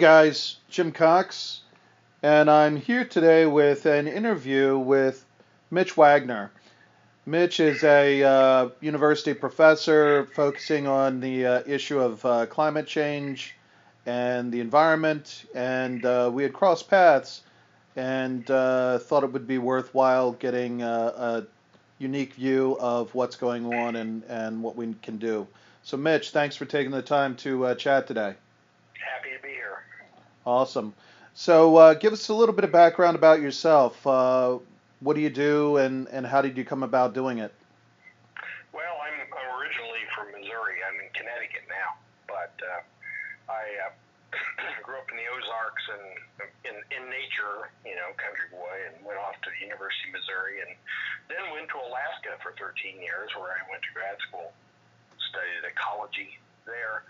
guys, Jim Cox, and I'm here today with an interview with Mitch Wagener. Mitch is a uh, university professor focusing on the uh, issue of uh, climate change and the environment, and uh, we had crossed paths and uh, thought it would be worthwhile getting a, a unique view of what's going on and, and what we can do. So, Mitch, thanks for taking the time to uh, chat today. Happy to be here. Awesome. So, uh, give us a little bit of background about yourself. Uh, what do you do, and, and how did you come about doing it? Well, I'm, I'm originally from Missouri. I'm in Connecticut now, but uh, I uh, grew up in the Ozarks and in, in nature, you know, country boy, and went off to the University of Missouri, and then went to Alaska for 13 years, where I went to grad school, studied ecology there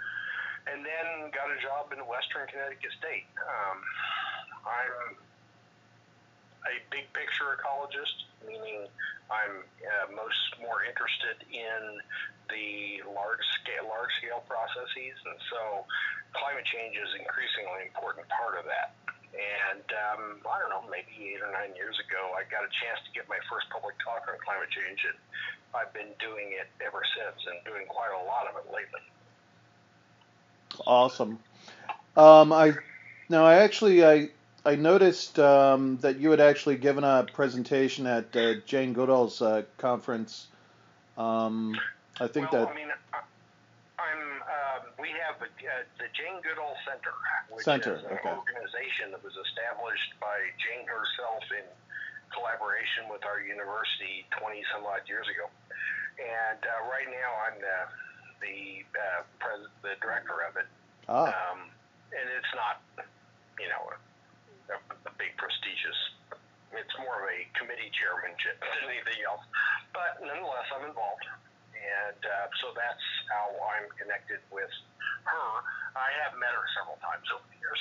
and then got a job in Western Connecticut State. Um, I'm a big picture ecologist, meaning I'm uh, most more interested in the large scale large scale processes, and so climate change is increasingly important part of that. And um, I don't know, maybe eight or nine years ago, I got a chance to get my first public talk on climate change, and I've been doing it ever since, and doing quite a lot of it lately. Awesome. Um, I now I actually I I noticed um, that you had actually given a presentation at uh, Jane Goodall's uh, conference. Um, I think well, that. I mean, I'm. Uh, we have the, uh, the Jane Goodall Center, which Center, is an okay. organization that was established by Jane herself in collaboration with our university 20 some odd years ago. And uh, right now, I'm the the uh, pres- the director of it. Ah. Um, and it's not, you know, a, a, big prestigious. It's more of a committee chairmanship than anything else. But nonetheless, I'm involved, and uh, so that's how I'm connected with her. I have met her several times over the years.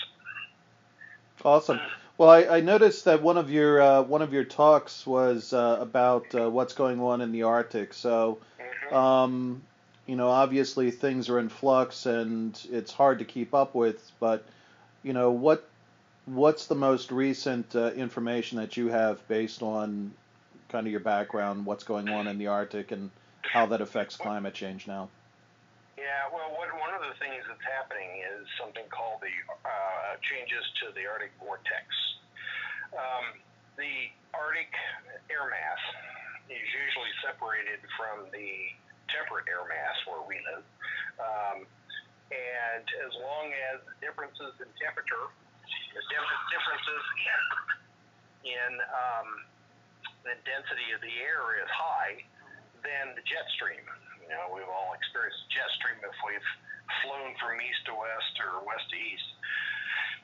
Awesome. Well, I, I noticed that one of your uh, one of your talks was uh, about uh, what's going on in the Arctic. So, Mhm. um, you know, obviously things are in flux and it's hard to keep up with. But, you know, what what's the most recent uh, information that you have based on kind of your background, what's going on in the Arctic, and how that affects climate change now? Yeah, well, what, one of the things that's happening is something called the uh, changes to the Arctic vortex. Um, the Arctic air mass is usually separated from the temperate air mass where we live. Um, and as long as the differences in temperature, the differences in, um, the density of the air is high, then the jet stream, you know, we've all experienced jet stream if we've flown from east to west or west to east.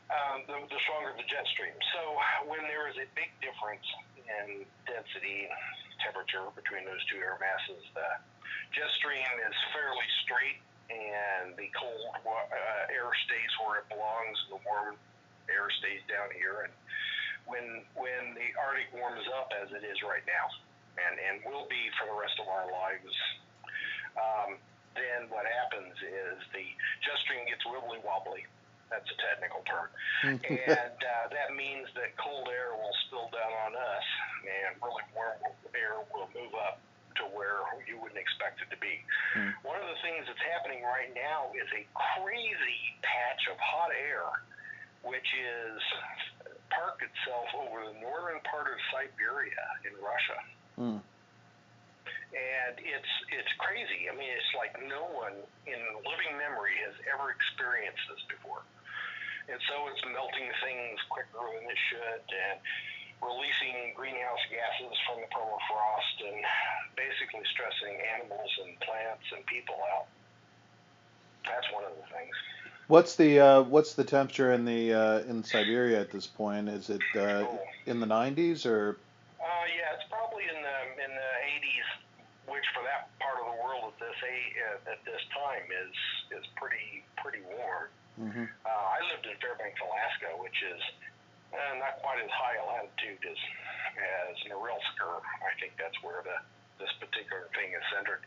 Um, the, the stronger the jet stream. So when there is a big difference in density temperature between those two air masses, the jet stream is fairly straight, and the cold uh, air stays where it belongs, and the warm air stays down here. And when when the Arctic warms up, as it is right now, and and will be for the rest of our lives, um, then what happens is the jet stream gets wibbly wobbly. That's a technical term, and uh, that means that cold air will spill down on us, and really warm air will move up to where you wouldn't expect it to be. Hmm. One of the things that's happening right now is a crazy patch of hot air, which is parked itself over the northern part of Siberia in Russia. Hmm. And it's it's crazy. I mean, it's like no one in living memory has ever experienced this before. And so it's melting things quicker than it should, and releasing greenhouse gases from the permafrost, and basically stressing animals and plants and people out. That's one of the things. What's the uh, what's the temperature in the uh, in Siberia at this point? Is it uh, in the 90s or? Uh, yeah, it's probably in the in the 80s, which for that part of the world at this at this time is is pretty pretty warm. Hmm Uh, I lived in Fairbanks, Alaska, which is uh, not quite as high a latitude as as Norilsk, or I think that's where the this particular thing is centered.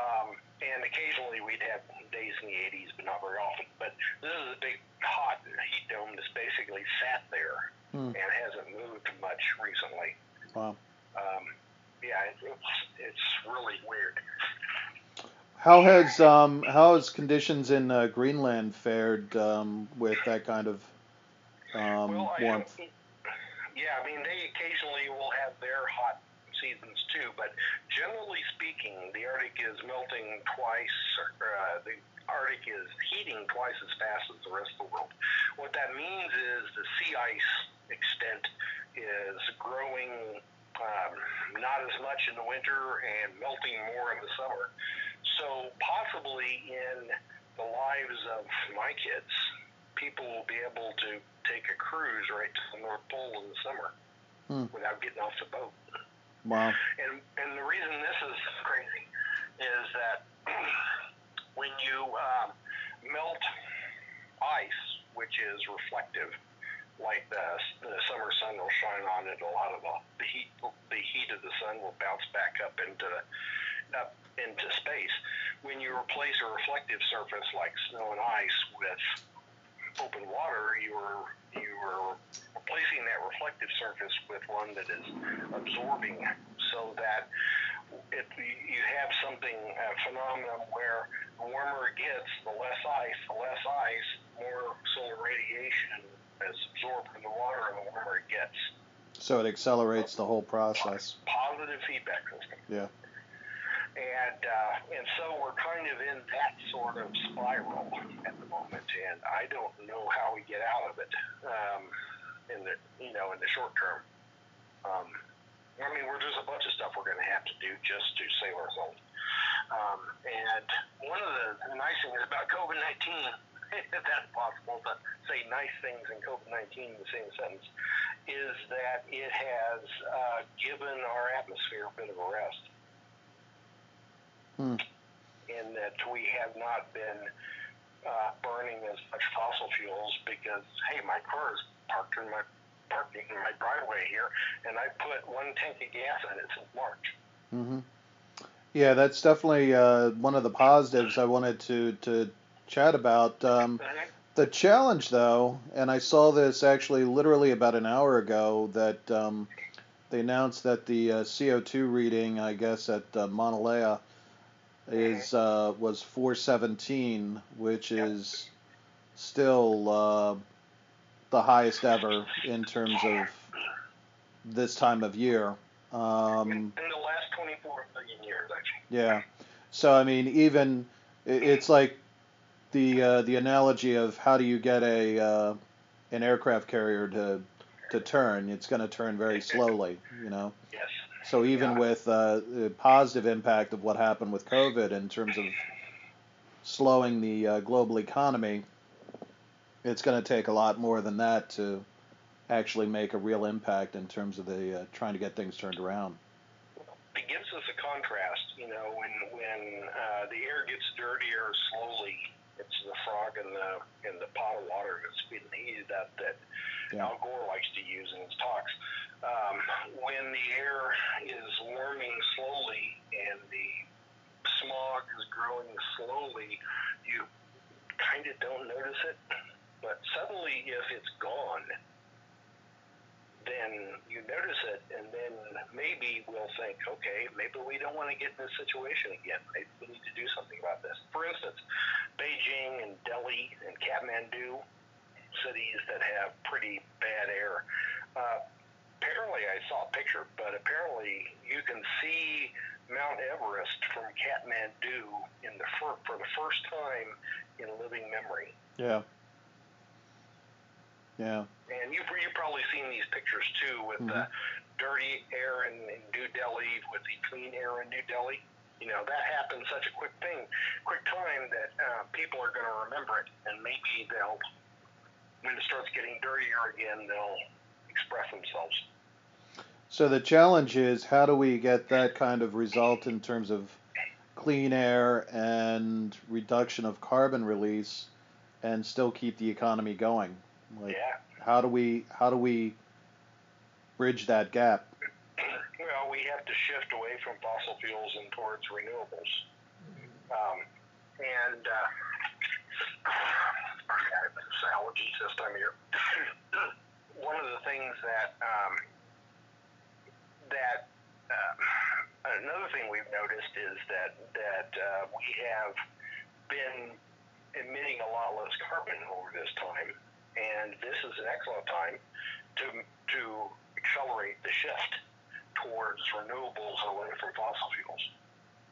Um, and occasionally we'd have days in the 80s, but not very often. But this is a big hot heat dome that's basically sat there Hmm. and hasn't moved much recently. Wow. Um, yeah, it, it's it's really weird. How has um, how has conditions in uh, Greenland fared um, with that kind of um, well, warmth? don't- yeah, I mean they occasionally will have their hot seasons too, but generally speaking, the Arctic is melting twice. Uh, the Arctic is heating twice as fast as the rest of the world. What that means is the sea ice extent is growing um, not as much in the winter and melting more in the summer. In the lives of my kids, people will be able to take a cruise right to the North Pole in the summer Hmm. without getting off the boat. Wow. And and the reason this is crazy is that when you um, melt ice, which is reflective, like the the summer sun will shine on it, a lot of the, the heat the heat of the sun will bounce back up into up into space. When you replace a reflective surface like snow and ice with open water, you are you are replacing that reflective surface with one that is absorbing, so that if you have something a phenomenon where the warmer it gets, the less ice, the less ice, more solar radiation is absorbed in the water, and the warmer it gets. So it accelerates the whole process. Positive feedback system. Yeah. And uh, and so we're kind of in that sort of spiral at the moment, and I don't know how we get out of it um, in the you know in the short term. Um, I mean, we're, there's a bunch of stuff we're going to have to do just to save ourselves. Um, and one of the nice things about COVID 19, if that's possible to say nice things and COVID 19 in the same sentence, is that it has uh, given our atmosphere a bit of a rest Hmm. in that we have not been uh, burning as much fossil fuels because hey, my car is parked in my parked in my driveway here, and I put one tank of gas in it since March. Mm-hmm. Yeah, that's definitely uh, one of the positives I wanted to to chat about. Um, the challenge, though, and I saw this actually literally about an hour ago that um, they announced that the uh, CO2 reading, I guess, at uh, Mauna Loa is uh, was 417, which Yep. is still uh, the highest ever in terms of this time of year. Um, in the last 24 million years, actually. yeah. So I mean, even it's like the uh, the analogy of how do you get a uh, an aircraft carrier to to turn? It's going to turn very slowly, you know. Yes. So even Yeah. with uh, the positive impact of what happened with COVID in terms of slowing the uh, global economy, it's going to take a lot more than that to actually make a real impact in terms of the uh, trying to get things turned around. It gives us a contrast, you know, when when uh, the air gets dirtier slowly. It's the frog in the in the pot of water that's being heated up that Yeah. Al Gore likes to use in his talks. Um, when the air is warming slowly and the smog is growing slowly, you kind of don't notice it. But suddenly, if it's gone, then you notice it, and then maybe we'll think, okay, maybe we don't want to get in this situation again. Maybe we need to do something about this. For instance, Beijing and Delhi and Kathmandu, cities that have pretty bad air. Uh, apparently, I saw a picture, but apparently you can see Mount Everest from Kathmandu in the fir- for the first time in living memory. Yeah. Yeah. And you've, you've probably seen these pictures too with the dirty air in, in New Delhi with the clean air in New Delhi. You know, that happened such a quick thing, quick time that uh, people are going to remember it. And maybe they'll, when it starts getting dirtier again, they'll express themselves. So the challenge is how do we get that kind of result in terms of clean air and reduction of carbon release and still keep the economy going? Like Yeah. how do we how do we bridge that gap? Well, we have to shift away from fossil fuels and towards renewables. Um, and uh, this allergy system here. One of the things that um, that uh, another thing we've noticed is that that uh, we have been emitting a lot less carbon over this time, and this is an excellent time to to accelerate the shift towards renewables away from fossil fuels.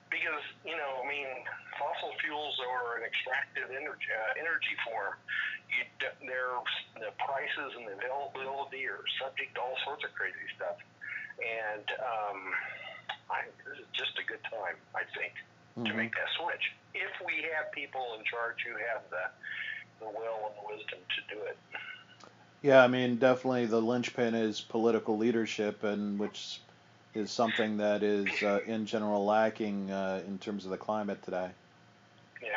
Because you know, I mean, fossil fuels are an extractive energy uh, energy form. You, their the prices and the availability are subject to all sorts of crazy stuff, and um, I, this is just a good time, I think, mm-hmm. to make that switch. If we have people in charge who have the the will and the wisdom to do it. Yeah, I mean, definitely the linchpin is political leadership, and which is something that is uh, in general lacking uh, in terms of the climate today. Yeah,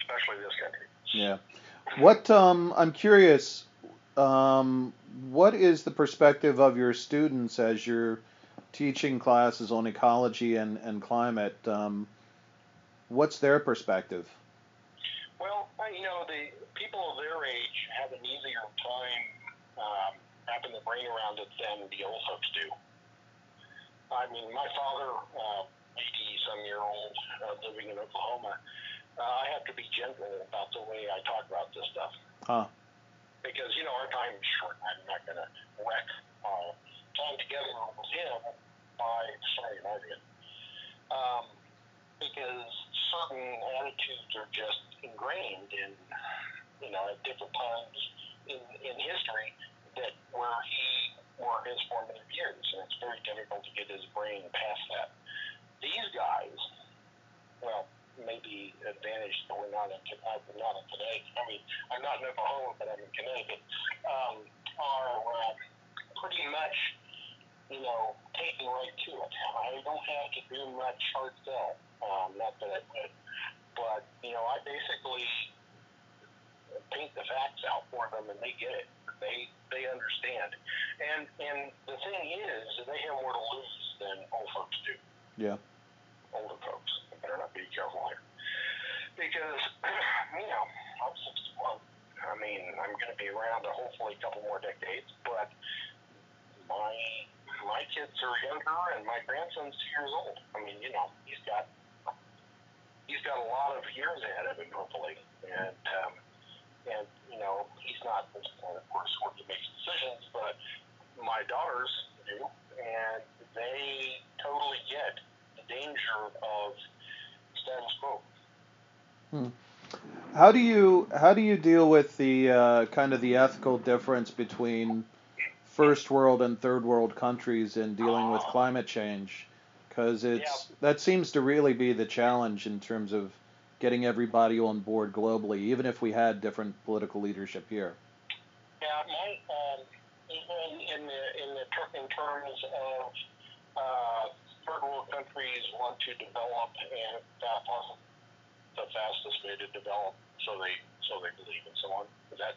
especially this country. Yeah. What um, I'm curious, um, what is the perspective of your students as you're teaching classes on ecology and, and climate? Um, what's their perspective? Well, you know, the people of their age have an easier time um, wrapping their brain around it than the old folks do. I mean, my father, uh, 80 some year old, uh, living in Oklahoma, uh, I have to be gentle about the way I talk about this stuff. Huh. Because, you know, our time is short. I'm not going to wreck our time together with him by starting an argument. Um, because certain attitudes are just ingrained in, you know, at different times in, in history that where he were his formative years, and it's very difficult to get his brain past that. These guys, well, maybe advantage that we're not in, not in today. I mean, I'm not in Oklahoma, but I'm in Connecticut. Um, are uh, pretty much, you know, taking right to it. I don't have to do much hard sell. Um, not that I would, but you know, I basically paint the facts out for them, and they get it. They they understand. And and the thing is, they have more to lose than old folks do. Yeah. Older folks. I better not be careful here. Because, you know, I'm 61. I mean, I'm going to be around a hopefully a couple more decades, but my my kids are younger, and my grandson's two years old. I mean, you know, he's got he's got a lot of years ahead of him, hopefully, and um, and you know he's not of course one that makes decisions, but my daughters do, and they totally get the danger of status quo. Hmm. How do you how do you deal with the uh, kind of the ethical difference between first world and third world countries in dealing with climate change? Because it's yeah. that seems to really be the challenge in terms of getting everybody on board globally, even if we had different political leadership here? Yeah, my, um, even in the in the in terms of uh, third world countries want to develop, and that wasn't the fastest way to develop, so they so they believe and so on. Is that?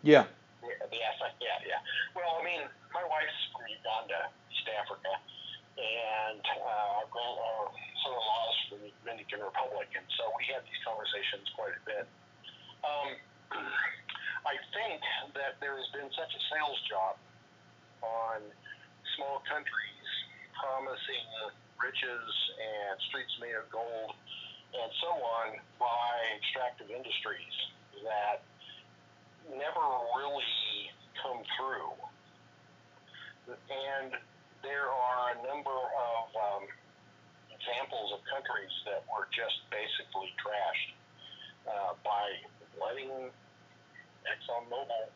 Yeah. Yeah, yeah, yeah. Well, I mean, my wife's from Uganda, East Africa, and uh, our, our son-in-laws from the Dominican Republic, and so we had these conversations quite a bit. Um, I think that there has been such a sales job on small countries promising riches and streets made of gold and so on by extractive industries that never really come through. And there are a number of um, examples of countries that were just basically trashed uh, by letting ExxonMobil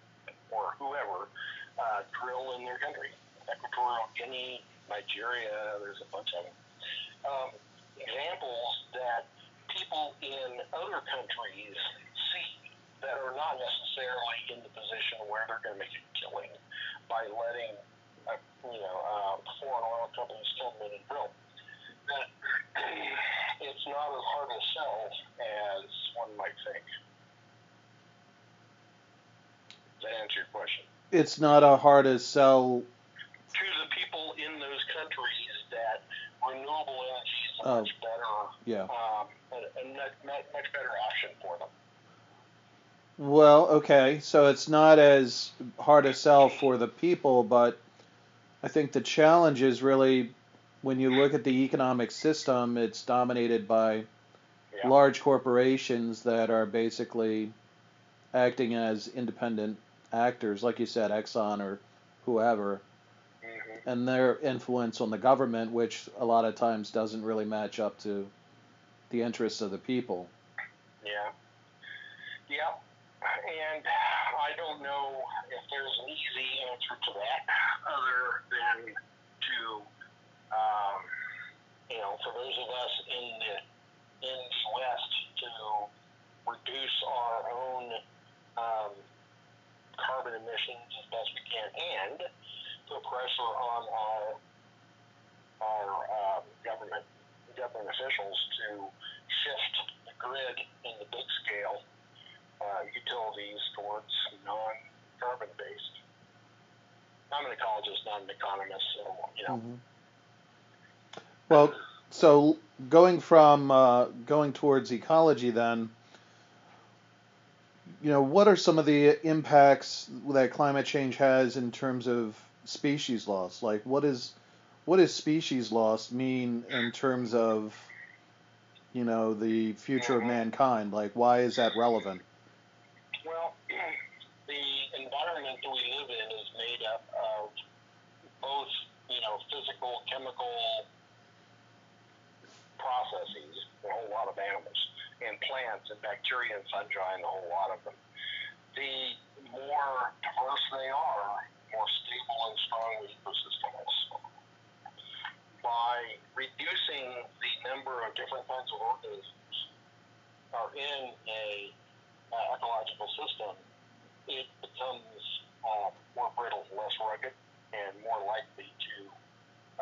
or whoever uh, drill in their country. Equatorial Guinea, Nigeria, there's a bunch of them. Um, examples that people in other countries see that are not necessarily in the position where they're going to make a killing by letting you know, uh, foreign oil companies come in and drill. That it's not as hard to sell as one might think. Does that answer your question? It's not a hard to sell to the people in those countries that renewable energy is a oh, much better, yeah, um, a, a much, much better option for them. Well, okay, so it's not as hard to sell for the people, but I think the challenge is really when you look at the economic system, it's dominated by Yeah. large corporations that are basically acting as independent actors, like you said, Exxon or whoever, hmm and their influence on the government, which a lot of times doesn't really match up to the interests of the people. Yeah. Yeah. And I don't know if there's an easy answer to that other than to, um, you know, for those of us in the in the West to reduce our own um, carbon emissions as best we can and put pressure on our our um, government government officials to shift the grid in the big scale uh, utilities towards non-carbon based. I'm an ecologist, not an economist, so you know. Mhm. Well, so going from uh, going towards ecology, then, you know, what are some of the impacts that climate change has in terms of species loss? Like, what is what does species loss mean in terms of, you know, the future of mankind? Like, why is that relevant? Well, the environment that we live in is made up of both, you know, physical, chemical processes, a whole lot of animals, and plants and bacteria and fungi and a whole lot of them. The more diverse they are, more stable and strong the ecosystem is. By reducing the number of different kinds of organisms are in a uh, ecological system, it becomes uh, more brittle, less rugged, and more likely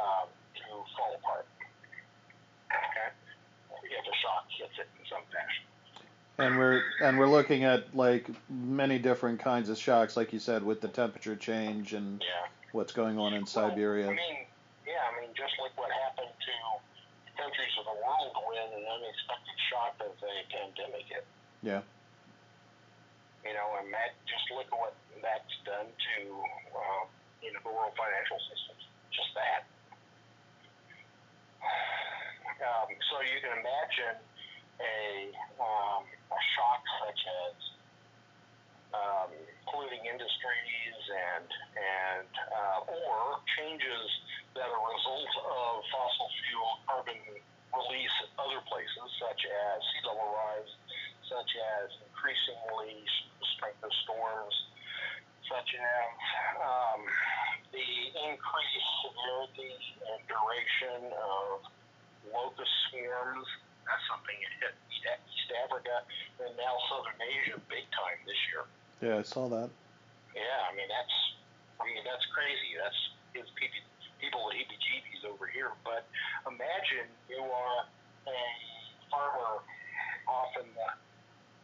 um, to fall apart. Okay, if a shock hits it in some fashion. And we're and we're looking at like many different kinds of shocks, like you said, with the temperature change and Yeah. what's going on in Well, I Siberia. mean, yeah, I mean, just look what happened to countries of the world when an unexpected shock of a pandemic hit. Yeah. You know, and that just look at what that's done to um, you know the world financial systems. Just that. Um, so you can imagine a um, a shock such as um, polluting industries and and uh, or changes that are a result of fossil fuel carbon release at other places, such as sea level rise, such as increasingly strength of storms, such as um, the increased severity and duration of locust swarms. That's something that hit East Africa and now Southern Asia big time this year. Yeah, I saw that. Yeah, I mean that's, I mean that's crazy. That's gives people people the heebie-jeebies over here. But imagine you are a farmer off in the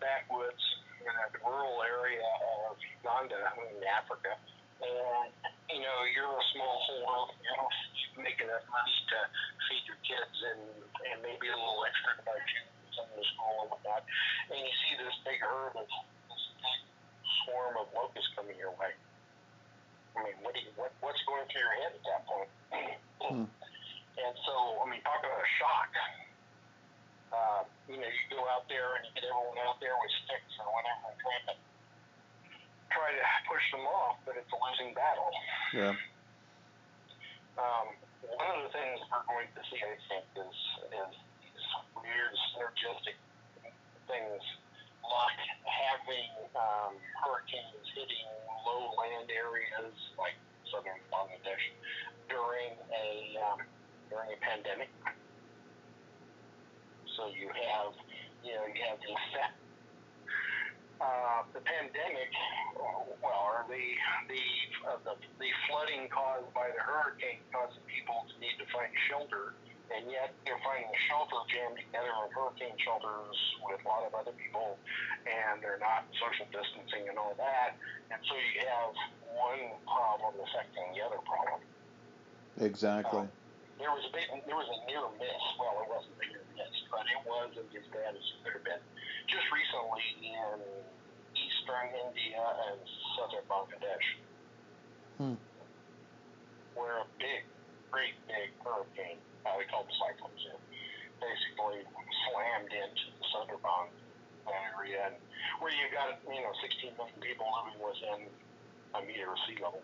backwoods in a rural area of Uganda in Africa, and you know you're a small holder, you know, make enough money to feed your kids and and maybe a little extra to buy shoes and the school and whatnot, and you see this big herd of this big swarm of locusts coming your way. I mean, what do you, what what's going through your head at that point? Hmm. And so, I mean, talk about a shock. Uh, you know, you go out there and you get everyone out there with sticks or whatever and try to try to push them off, but it's a losing battle. Yeah. Um, one of the things we're I think, is is these weird synergistic things like having um, hurricanes hitting low land areas like southern Bangladesh during a um, during a pandemic. So you have you know you have the effect. Uh, the pandemic, well, or the the, uh, the the flooding caused by the hurricane causing people to need to find shelter, and yet they're finding shelter jammed together in hurricane shelters with a lot of other people, and they're not social distancing and all that, and so you have one problem affecting the other problem. Exactly. There was a big, there was a near miss. Well, it wasn't a near miss, but it wasn't as bad as it could have been. Just recently in eastern India and southern Bangladesh, Hmm. where a big, great big hurricane, uh, we call them cyclones, basically slammed into the Sunderbans area, and where you've got you know 16 million people living within a meter of sea level,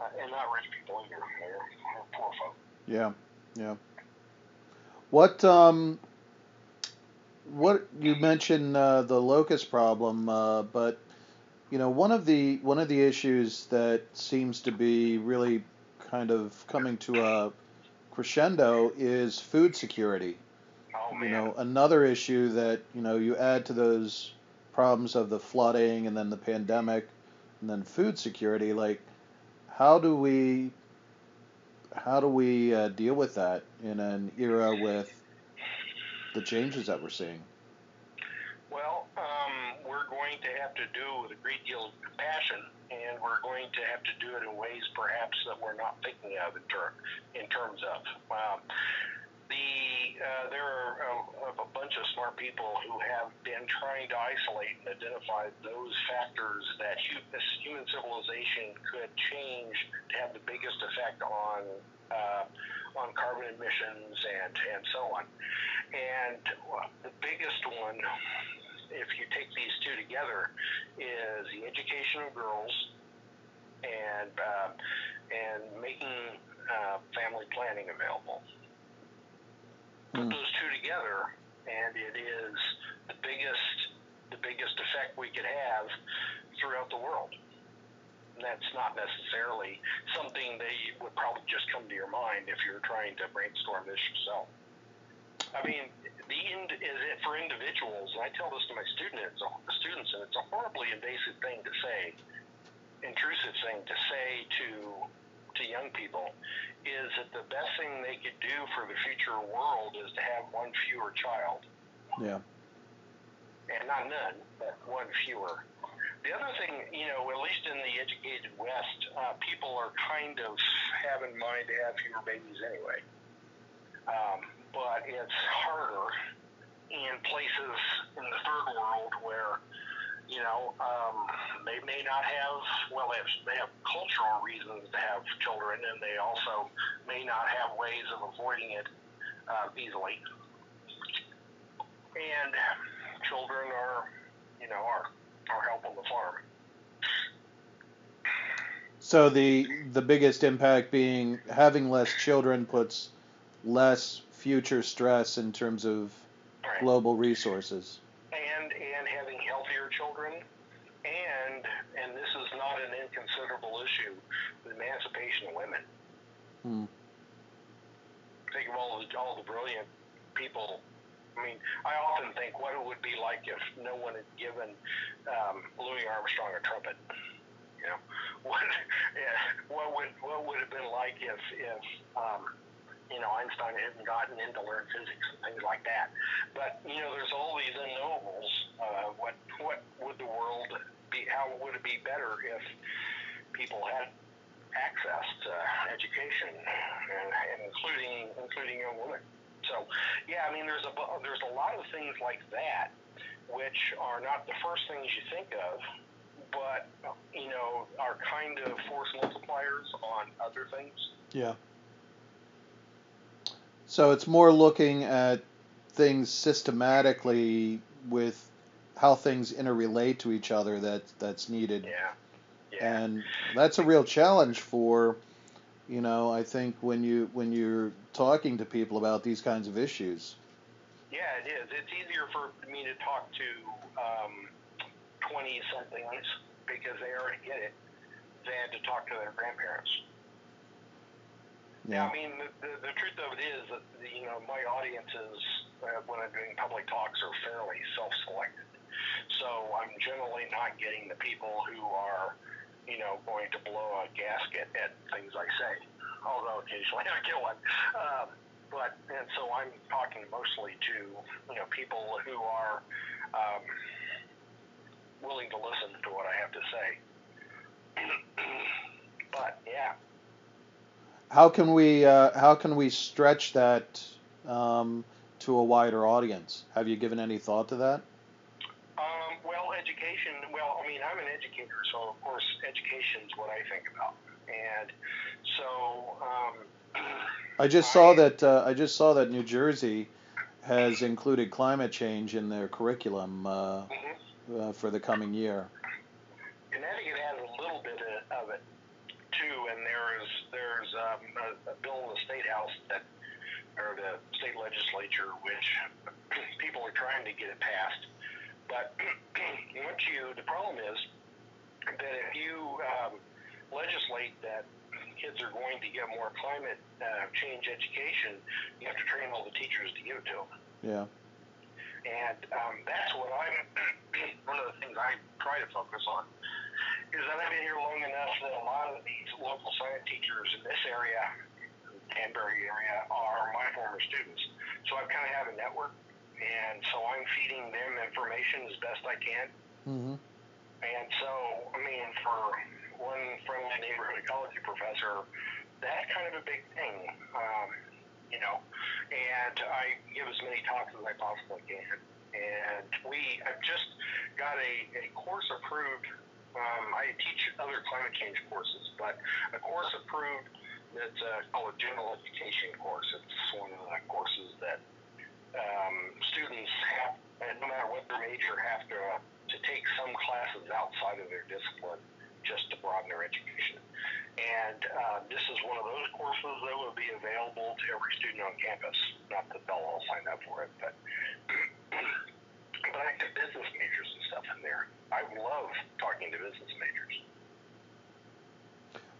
uh, and not rich people either. They're, they're poor folk. Yeah, yeah. What um, what you mentioned uh, the locust problem, uh, but you know one of the one of the issues that seems to be really kind of coming to a crescendo is food security. Oh You know, another issue that you know you add to those problems of the flooding and then the pandemic and then food security. Like, how do we how do we uh, deal with that in an era with the changes that we're seeing? Well, um, we're going to have to do with a great deal of compassion, and we're going to have to do it in ways perhaps that we're not thinking of in, ter- in terms of. Um, the uh, there are a, a bunch of smart people who have been trying to isolate and identify those factors that human civilization could change to have the biggest effect on uh, on carbon emissions and and so on. And the biggest one, if you take these two together, is the education of girls and uh, and making uh, family planning available. Put Hmm. those two together, and it is the biggest the biggest effect we could have throughout the world. And that's not necessarily something that would probably just come to your mind if you're trying to brainstorm this yourself. I mean, the end is it for individuals, and I tell this to my students, students, and it's a horribly invasive thing to say, intrusive thing to say to to young people, is that the best thing they could do for the future world is to have one fewer child, Yeah. and not none, but one fewer. The other thing, you know, at least in the educated West, uh, people are kind of have in mind to have fewer babies anyway. Um, but it's harder in places in the third world where, you know, um, they may not have, well, they have, they have cultural reasons to have children, and they also may not have ways of avoiding it uh, easily. And children are, you know, are, are help on the farm. So the the biggest impact being having less children puts less future stress in terms of Right. global resources. and and children, and and this is not an inconsiderable issue, the emancipation of women. Hmm. Think of all the all the brilliant people. I mean, I often think what it would be like if no one had given um, Louis Armstrong a trumpet. You know, what yeah, what would what would have been like if if um, you know Einstein hadn't gotten into learn physics and things like that. But you know, there's all these unknowables. Uh, what what would the world be? How would it be better if people had access to education, and, and including including young women? So, yeah, I mean, there's a there's a lot of things like that, which are not the first things you think of, but you know, are kind of force multipliers on other things. Yeah. So it's more looking at things systematically with how things interrelate to each other that that's needed. Yeah. Yeah. And that's a real challenge for you know, I think when you when you're talking to people about these kinds of issues. Yeah, it is. It's easier for me to talk to um, 20 somethings because they already get it than to talk to their grandparents. Yeah, I mean, the, the, truth of it is that, you know, my audiences, uh, when I'm doing public talks, are fairly self selected. So I'm generally not getting the people who are, you know, going to blow a gasket at things I say, although occasionally I get one. Um, but and so I'm talking mostly to you know people who are um, willing to listen to what I have to say. but yeah, How can we uh, how can we stretch that um, to a wider audience? Have you given any thought to that? um, well, education. Well, I mean, I'm an educator, So of course, education is what I think about. And so. Um, I just saw that. Uh, I just saw that New Jersey has included climate change in their curriculum uh, mm-hmm. uh, for the coming year. Connecticut has a little bit of it too, and there's there's um, a, a bill in the state house that, or the state legislature, which people are trying to get it passed. But once you, the problem is that if you um, legislate that kids are going to get more climate uh, change education, you have to train all the teachers to give it to them. Yeah. And um, that's what I'm, one of the things I try to focus on is that I've been here long enough that a lot of these local science teachers in this area, Danbury area, are my former students. So I kind of have a network, and so I'm feeding them information as best I can. Mm-hmm. And so, I mean, for one friendly neighborhood ecology professor, that's kind of a big thing, um, you know. And I give as many talks as I possibly can. And we, I've just got a, a course approved. Um, I teach other climate change courses, but a course approved that's uh, called a general education course. It's one of the courses that um, students have, no matter what their major, have to uh, to take some classes outside of their discipline just to broaden their education. And uh, this is one of those courses that will be available to every student on campus. Not that they'll all sign up for it, but but I have business majors stuff in there. I love talking to business majors.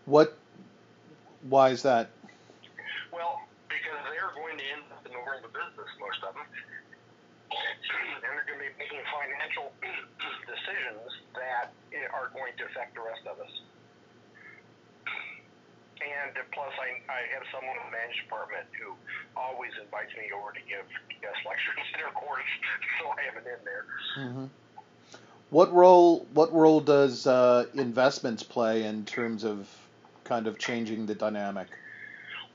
What? Why is that? Well, because they're going to end up in the world of business, most of them, and they're going to be making financial decisions that are going to affect the rest of us. And plus, I, I have someone in the management department who always invites me over to give guest lectures in their course, so I have it in there. Mm-hmm. What role What role does uh, investments play in terms of kind of changing the dynamic?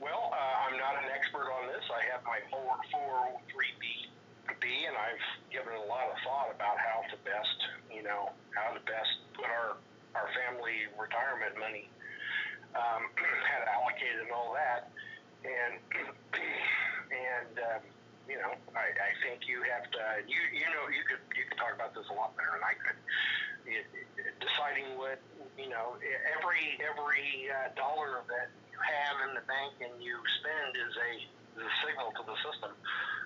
Well, uh, I'm not an expert on this. I have my 403b, and I've given a lot of thought about how to best, you know, how to best put our our family retirement money um, how to allocate and all that. And and um, you know, I, I think you have to. You you know, you could you could talk about this a lot better than I could. Deciding what you know, every every uh, dollar that you have in the bank and you spend is a is a signal to the system.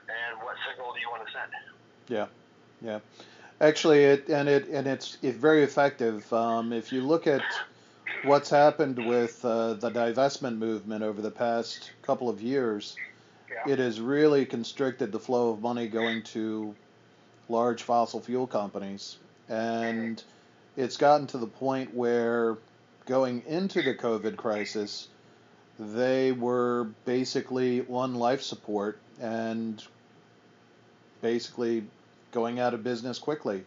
And what signal do you want to send? Yeah, yeah. Actually, it and it and it's it's very effective. Um, if you look at what's happened with uh, the divestment movement over the past couple of years, yeah. it has really constricted the flow of money going to large fossil fuel companies. And it's gotten to the point where going into the COVID crisis, they were basically on life support and basically going out of business quickly.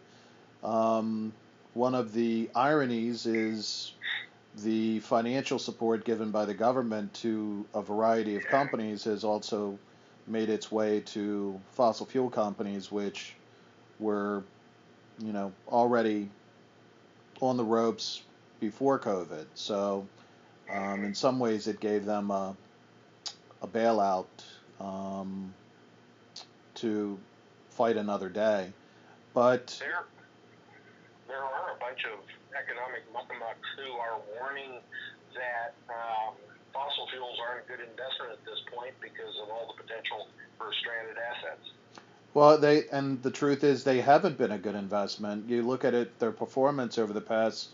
Um, one of the ironies is the financial support given by the government to a variety of companies has also made its way to fossil fuel companies, which were, you know, already on the ropes before COVID. So, um, in some ways, it gave them a, a bailout um, to fight another day. But there, there are a bunch of economic muckamucks who are warning that um, fossil fuels aren't a good investment at this point because of all the potential for stranded assets. Well, they and the truth is they haven't been a good investment. You look at it, their performance over the past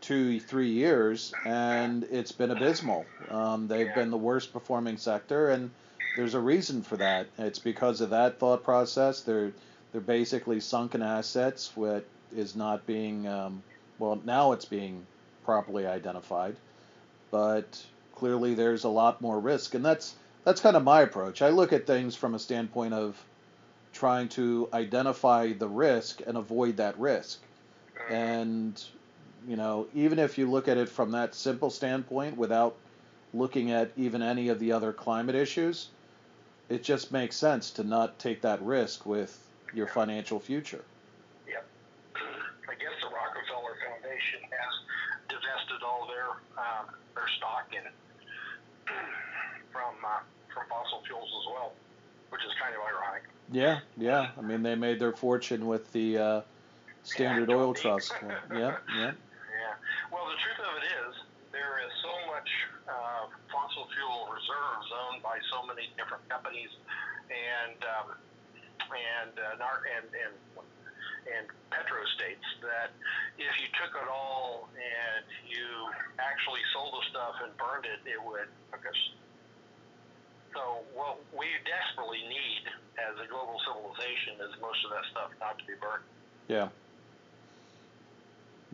two, three years, and it's been abysmal. Um, they've yeah. been the worst performing sector, and there's a reason for that. It's because of that thought process. They're they're basically sunken assets, what is not being um, well, now it's being properly identified, but clearly there's a lot more risk, and that's that's kind of my approach. I look at things from a standpoint of trying to identify the risk and avoid that risk. And you know, even if you look at it from that simple standpoint without looking at even any of the other climate issues, it just makes sense to not take that risk with your financial future. Yep. I guess the Rockefeller Foundation um, their stock in from uh, from fossil fuels as well, which is kind of ironic. Yeah, yeah. I mean, they made their fortune with the uh, Standard Yeah, Oil Trust. Yeah, yeah. Yeah. Well, the truth of it is, there is so much uh, fossil fuel reserves owned by so many different companies, and um, and uh, and and and petrostates that if you took it all and actually sold the stuff and burned it, it would cook us. So what we desperately need as a global civilization is most of that stuff not to be burned. Yeah.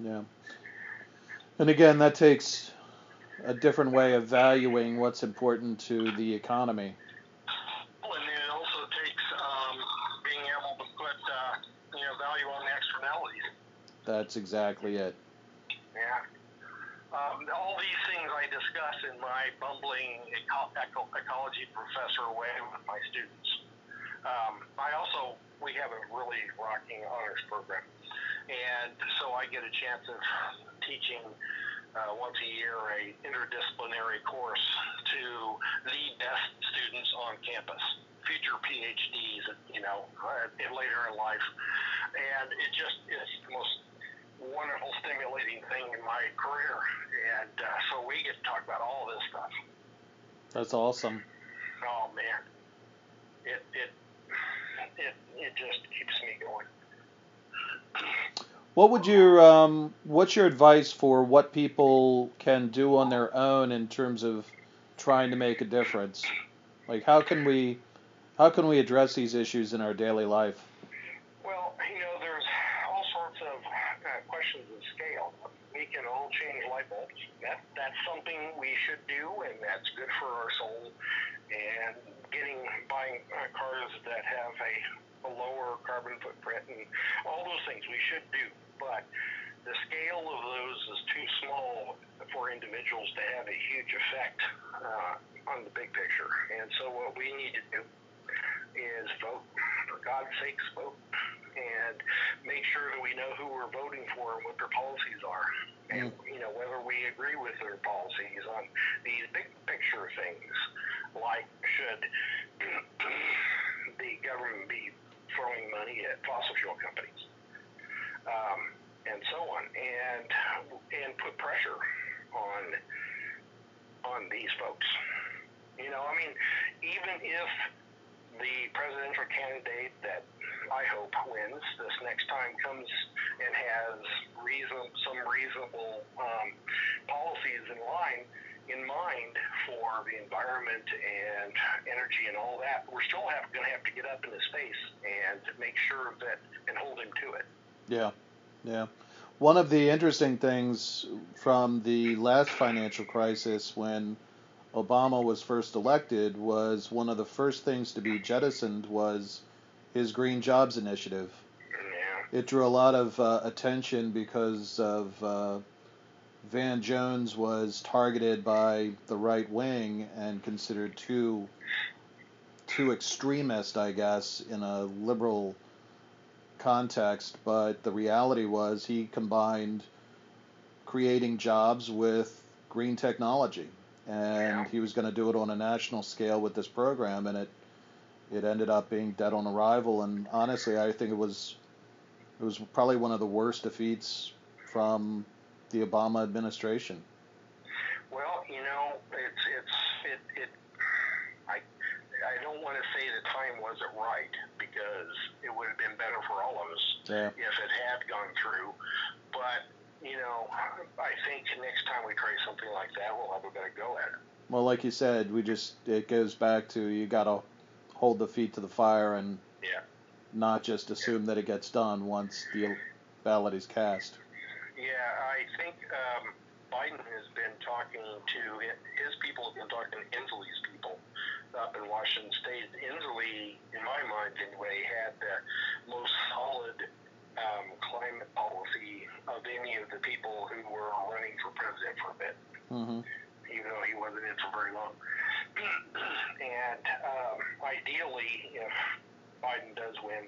Yeah. And again, that takes a different way of valuing what's important to the economy. Well, and it also takes um, being able to put uh, you know value on the externalities. That's exactly it. Um, all these things I discuss in my bumbling eco- eco- ecology professor way with my students. Um, I also we have a really rocking honors program, and so I get a chance of teaching uh, once a year a interdisciplinary course to the best students on campus, future PhDs, you know, uh, later in life, and it just is the most wonderful, stimulating thing in my career, and uh, so we get to talk about all this stuff. That's awesome. Oh man, it it it it just keeps me going. What would your um, what's your advice for what people can do on their own in terms of trying to make a difference? Like how can we how can we address these issues in our daily life? Well, you know, there's all sorts of uh, questions of scale. Can all change light bulbs. That that's something we should do, and that's good for our soul. And getting buying uh, cars that have a, a lower carbon footprint and all those things we should do. But the scale of those is too small for individuals to have a huge effect uh, on the big picture. And so what we need to do is vote. For God's sakes, vote. And make sure that we know who we're voting for and what their policies are. And, you know, whether we agree with their policies on these big picture things, like should the government be throwing money at fossil fuel companies, um, and so on, and and put pressure on on these folks. You know, I mean, even if the presidential candidate that I hope wins this next time comes and has reason some reasonable um, policies in line in mind for the environment and energy and all that, we're still going to have to get up in his face and make sure that and hold him to it. Yeah, yeah. One of the interesting things from the last financial crisis when Obama was first elected was one of the first things to be jettisoned was his Green Jobs Initiative. Yeah. It drew a lot of uh, attention because of uh, Van Jones was targeted by the right wing and considered too too extremist, I guess, in a liberal context. But the reality was he combined creating jobs with green technology, and he was going to do it on a national scale with this program, and it it ended up being dead on arrival. And honestly, I think it was it was probably one of the worst defeats from the Obama administration. Well, you know, it's it's it it. I I don't want to say the time wasn't right because it would have been better for all of us Yeah. if it had gone through. But you know, I think next time we try something like that, we'll have a better go at it. Well, like you said, we just it goes back to you got to hold the feet to the fire and Yeah. not just assume that it gets done once the ballot is cast. Yeah, I think um, Biden has been talking to his people have been talking to Inslee's people up in Washington State. Inslee, in my mind anyway, had the most solid um, climate policy of any of the people who were running for president for a bit, hmm even though he wasn't in for very long. And um, ideally, if Biden does win,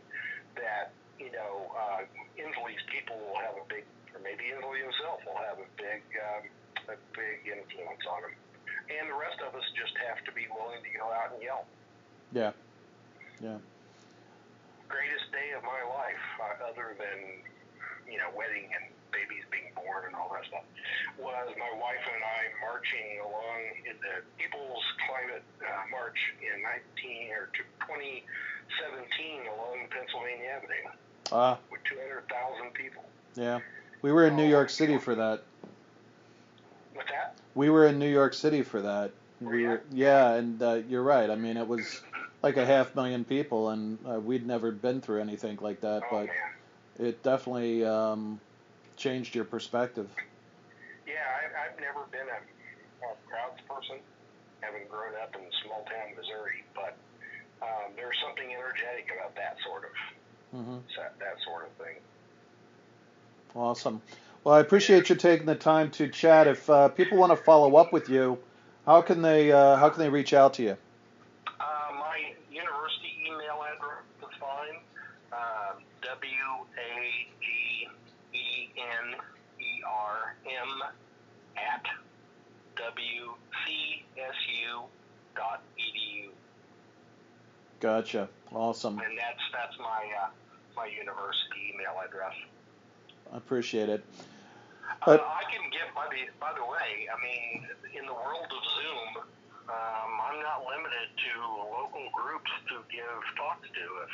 that you know, uh, Inslee's people will have a big, or maybe Inslee himself will have a big um, a big influence on him, And the rest of us just have to be willing to go out and yell. Yeah. Yeah. Greatest day of my life, uh, other than you know wedding and babies being born and all that stuff, was my wife and I marching along in the People's Climate uh, March in 19 or 2017 along Pennsylvania Avenue Ah, with 200,000 people. yeah. We were in New York City for that. With that, We were in New York City for that. We were, yeah, and uh, you're right. I mean, it was like a half million people, and uh, we'd never been through anything like that, oh but man. it definitely um, changed your perspective. Yeah, I, I've never been a, a crowds person, having grown up in small town Missouri, but um, there's something energetic about that sort of hmm that, that sort of thing. Awesome. Well, I appreciate you taking the time to chat. If uh, people want to follow up with you, how can they uh, how can they reach out to you? Uh, my university email address is fine. Uh, w a g e n e r m at w c s u dot edu, Gotcha. Awesome. and that's that's my uh, my university email address. I appreciate it. Uh, I can give, by the by the way, I mean, in the world of Zoom, um, I'm not limited to local groups to give talks to. If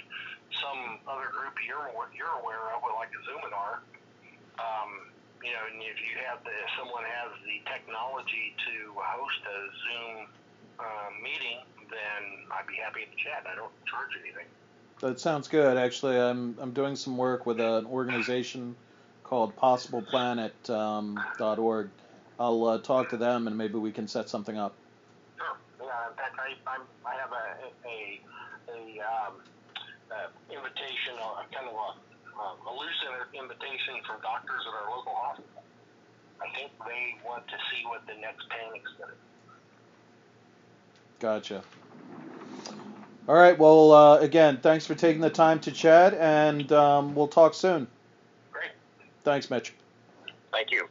some other group you're you're aware of, would like a Zoominar, um, you know, and if you have the, if someone has the technology to host a Zoom uh, meeting, then I'd be happy to chat. I don't charge anything. That sounds good. Actually, I'm I'm doing some work with an organization called PossiblePlanet.org. Um, org. I'll uh, talk to them and maybe we can set something up. Sure. Yeah. In fact, I I'm, I have a a a um, uh, invitation, a kind of a, uh, a loose invitation from doctors at our local hospital. I think they want to see what the next to be. Gotcha. All right. Well, uh, again, thanks for taking the time to chat, and um, we'll talk soon. Great. Thanks, Mitch. Thank you.